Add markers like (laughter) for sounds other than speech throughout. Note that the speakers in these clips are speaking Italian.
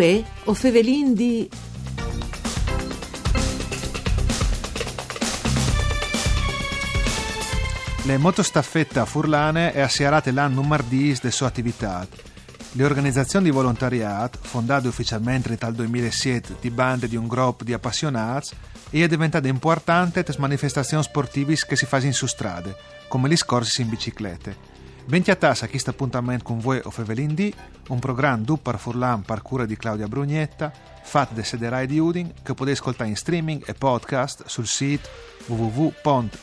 Uè, o fevelin di... Le motostaffetta furlane è assierate l'anno mardis de sua attività. Le organizzazioni di volontariato, fondate ufficialmente dal 2007 di bande di un gruppo di appassionati, è diventata importante per manifestazioni sportive che si fanno su strade, come gli scorsi in biciclette. Benti a questo appuntamento con voi o Fevelin D, un programma du par Furlan par cura di Claudia Brugnetta, fatto da Sederai di Udin, che potete ascoltare in streaming e podcast sul sito www.fvg.rai.it.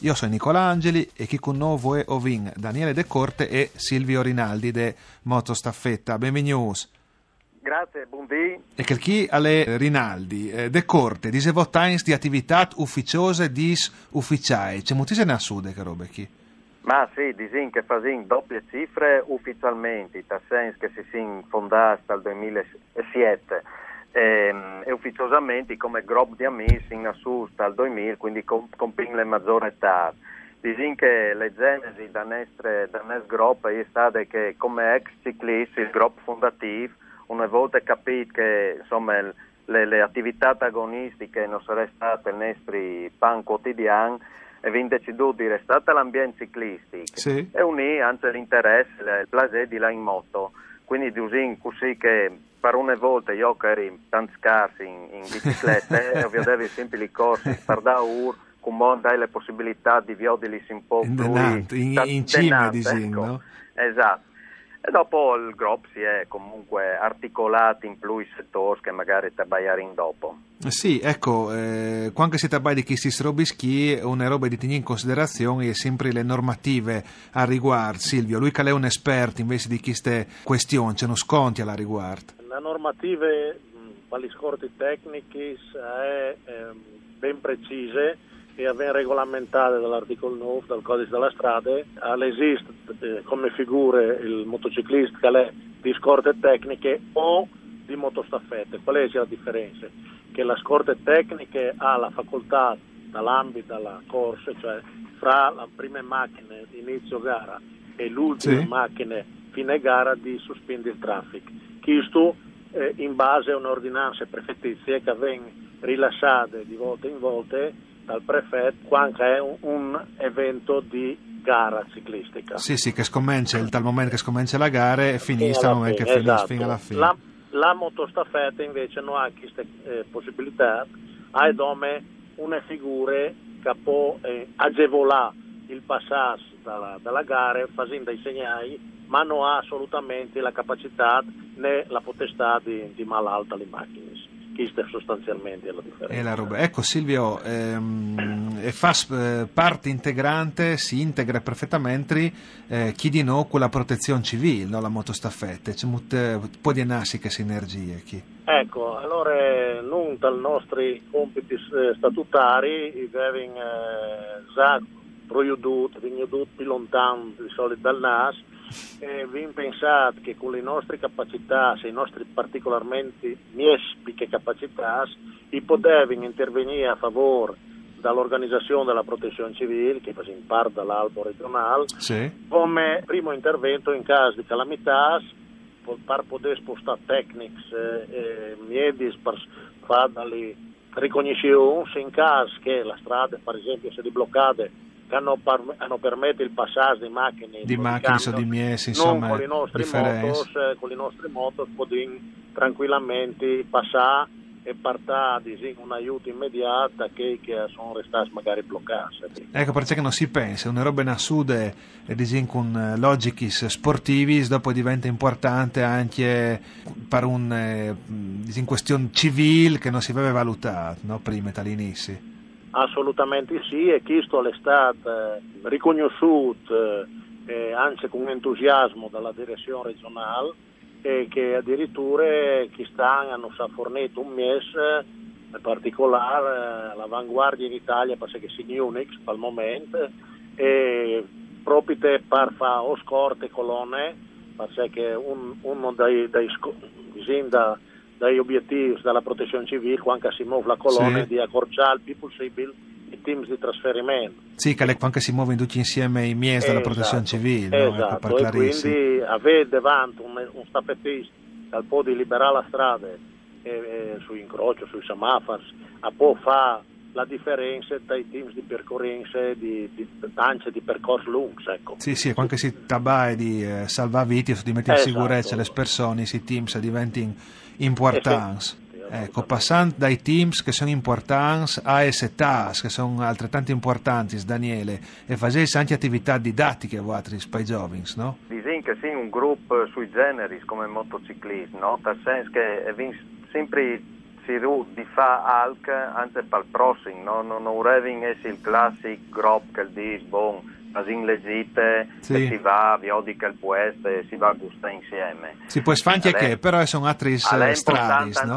Io sono Nicola Angeli e chi con noi è Ovin, Daniele De Corte e Silvio Rinaldi de Motostaffetta. Benvenuti. Grazie, buondì. E che chi alle Rinaldi, eh, De Corte, dicevo times di attività ufficiose dis ufficiai. C'è moltissime a sud che robe chi? Ma sì, disin che fasin doppie cifre ufficialmente, nel senso che si sono fondati dal 2007 ehm, e ufficiosamente come gruppo di amici in Assus dal 2000, quindi con, con le maggiori età. Disin che le genesi da nostro gruppo è stata che come ex ciclisti il gruppo fondativo una volta capito che insomma, le, le, attività agonistiche non sarebbero state il nostro pan quotidiano, abbiamo deciso di restare all'ambiente ciclistico sì. e unire anche l'interesse, il piacere di là in moto. Quindi di usare così che per una volta io che ero tanto scarso in, in bicicletta (laughs) e ovviamente sempre i corsi per da ur con dai le possibilità di viodili un po' in, più in, in cima di ecco. no? Esatto. E dopo il gruppo si è comunque articolato in più settori che magari in dopo. Sì, ecco, eh, quando si tabbai di chi si strobischi, una roba di tenere in considerazione è sempre le normative a riguardo. Silvio, lui che è un esperto invece di queste questioni, ce ne sconti alla riguardo. Le normative, quali scorti tecnici, è eh, ben precise e ben regolamentate dall'articolo 9 del codice della strada, esiste eh, come figure il motociclista che è di scorte tecniche o di motostaffette. Qual è la differenza? Che la scorte tecniche ha la facoltà dall'ambito della corsa, cioè fra le prime macchine di inizio gara e l'ultima Sì. macchina fine gara di sospendere il traffico. Questo eh, in base a un'ordinanza prefettizia che viene rilasciata di volta in volta dal prefetto quando è un, un evento di gara ciclistica. Sì, sì, che scommencia il tal momento che scommencia la gara e finisce al alla momento che fine, finisce esatto. fino alla fine. La, la motostaffetta invece non ha queste eh, possibilità, ha come una figura che può eh, agevolare il passaggio dalla, dalla gara facendo i segnali, ma non ha assolutamente la capacità né la potestà di, di malalta le macchine. Questa è sostanzialmente la differenza. E la roba. Ecco Silvio, ehm, fa eh, parte integrante, si integra perfettamente eh, chi di noi con la protezione civile, no? la motostaffetta, c'è molte, un po' di che sinergie. Chi. Ecco, allora non dai nostri compiti eh, statutari abbiamo eh, già proiudut, venuto più lontano di solito dal NAS e abbiamo pensato che con le nostre capacità, se i nostri particolarmente miespiche capacità, i potevano intervenire a favore dall'organizzazione della protezione civile, che fa parte dall'albo regionale, Sì. come primo intervento in caso di calamità per poter spostare tecnici e eh, miedi per fare delle ricognizioni in caso che la strada per esempio sia bloccata hanno, par- hanno permesso il passaggio di macchine Di macchine camion, di miesi, insomma, con i nostri motos eh, con i nostri motos possiamo tranquillamente passare e partare in un aiuto immediato a chi che sono restati magari bloccati Ecco perché non si pensa, una roba in sud e disin con eh, logicis sportivis dopo diventa importante anche per un disin questione civile che non si aveva valutato no? prima dall'inizio. Assolutamente sì, e questo è stato eh, riconosciuto eh, anche con entusiasmo dalla direzione regionale e che addirittura quest'anno hanno fornito un mese in particolare eh, l'avanguardia in Italia perché si Unix al momento e proprio per fare o scorte colonne perché un- uno dei, dei, da- dagli obiettivi della protezione civile quando si muove la colonna Sì. di accorciare il più possibile i teams di trasferimento. Sì, che anche si muovono tutti insieme i miei della Esatto, protezione civile, no? Ecco, Esatto, per e quindi avere davanti un, un staffettista che può di liberare la strada e, e, sui incroci, sui semafori, a può fare la differenza tra i teams di percorrenze di, di, anche di percorsi lunghi. Ecco. Sì, sì, quando si tabai di eh, salvare vite, di mettere in Esatto. sicurezza le persone, i teams diventano importanti. Sì, Ecco, passando dai teams che sono importanti a esse task che sono altrettanto importanti, Daniele, e facessi anche attività didattiche vostri per i giovani, no? Disin che sì, un gruppo sui generis come motociclisti, no? Nel senso che vin sempre si ru di fa alc anche per il prossimo, no? Non vorrei essere il classico gruppo che dice, bon, in legite, Sì. si va, vi odi che il puesto e si va a gustare insieme. Si può sfanti che, però sono è strade, importante no?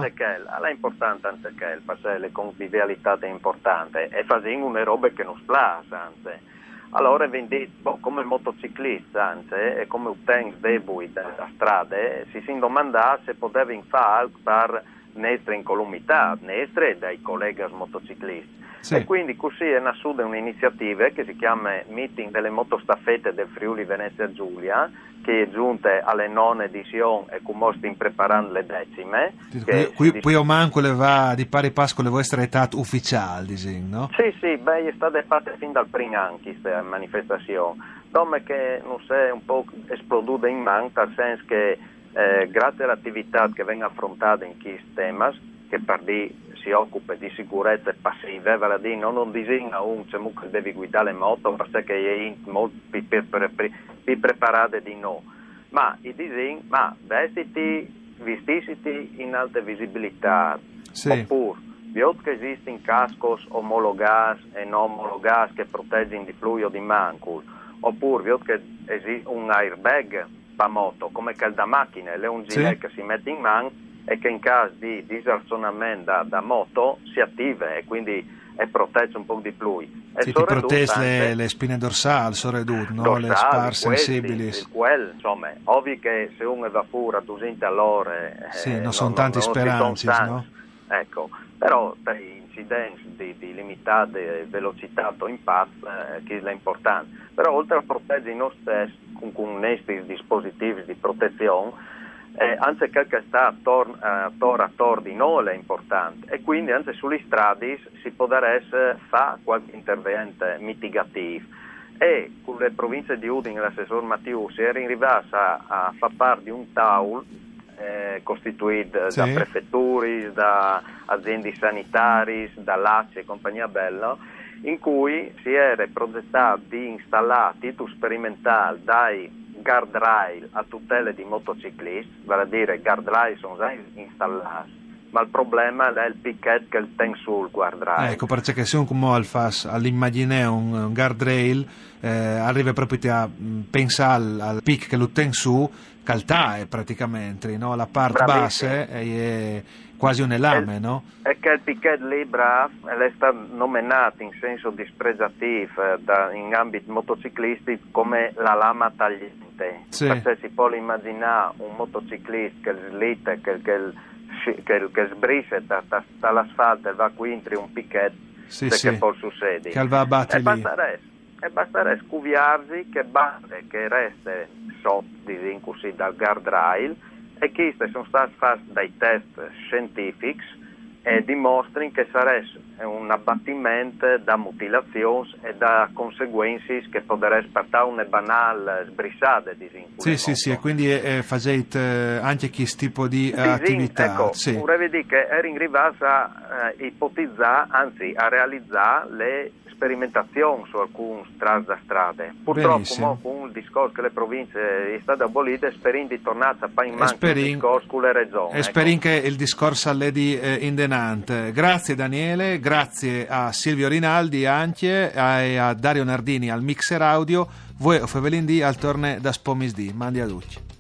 alla è importante anche quel, perché la convivialità è importante e facendo una roba che non splaza, anzi. Allora, vendi, boh, come motociclista, anzi, e come utente deboli della strada, eh, si si domanda se potevi fare per nestre incolumità, nestre dai colleghi motociclisti. Sì. E quindi così è nata un'iniziativa che si chiama Meeting delle motostaffette del Friuli Venezia Giulia, che è giunta alle none edizioni e come stiamo preparando le decime. Qui, qui, qui o manco le va di pari passo con le vostre età ufficiali, disin, no? sì, sì, beh, è stata fatta fin dal primo anno questa manifestazione. Dome che non si è un po' esploduta in man, nel senso che eh, grazie all'attività che viene affrontata in questi temi, che per di si occupa di sicurezza passiva, vale a dire non, disegna un c'è che devi guidare le moto perché è molto più, più, preparato di no. Ma i disegni, ma vestiti, vestisiti in alta visibilità, Sì. oppure Viot che esistono cascos omologati e non omologati che proteggono di fluido di mancul, oppure viot che esiste un airbag per moto, come che da macchina, è un Sì. che si mette in man e che in caso di disarzonamento da, da moto si attiva e quindi è protetto un po' di più. E Sì, ti protegge le, le spine dorsali, ridotte, no? Le dorsali, spar sensibili. il quel, insomma, ovvio che se uno va fuori a 200 all'ore... eh, Sì, non sono tanti speranzi, son no? Ecco, però per incidenti di, limitata velocità o impatto, eh, che è importante. Però oltre a proteggere noi stessi con, con questi dispositivi di protezione, eh, quel che sta attorno attorno a tor di noi è importante e quindi anche sulle strade si potrebbe fare qualche intervento mitigativo e con le province di Udine e l'assessor Mattiu si era arrivato a, a far parte di un tavolo eh, costituito Sì. da prefetture, da aziende sanitarie, da LACI e compagnia bella, in cui si era progettato di installare a titolo sperimentale dai guardrail a tutela di motociclisti, vale a dire guardrail sono già installati, ma il problema è il picchet che il ten sul guardrail. Ecco, perché se un come al fas all'immaginare un, un guardrail, eh, arriva proprio a mm, pensare al, al pic che lo ten su, caltae praticamente, no? La parte bassa è quasi un elame, no? E che il picchet libra è stato nominato in senso dispregiativo eh, da- in ambito motociclistico come la lama tagliente. Sì. Perché si può immaginare un motociclista che slitta, che, che, che, che, che sbrisce da- da- dall'asfalto e va qui entri un picchet Sì, che sì. può succedere. Che va a battere e e basterebbe scuviarsi che basta che resta sotto disin così dal guardrail e questi sono stati fatti dai test scientifici e dimostrano che sarebbe un abbattimento da mutilazioni e da conseguenze che potrebbero portare una banale sbrissata disin Sì, sì, sì, e quindi eh, facete eh, anche questo tipo di eh, attività. Ecco, sì. vorrei dire che era in arrivato a eh, ipotizzare, anzi a realizzare le sperimentazioni su alcune strade da strade. Purtroppo con il discorso che le province è state abolite, sperin di tornare a fare in E manca il discorso con le regioni. E ecco. sperin che il discorso alle di eh, indenante. Grazie Daniele, grazie a Silvio Rinaldi anche e a Dario Nardini al mixer audio. Voi Fevelin D al torne da Spomis D. Mandi a tutti.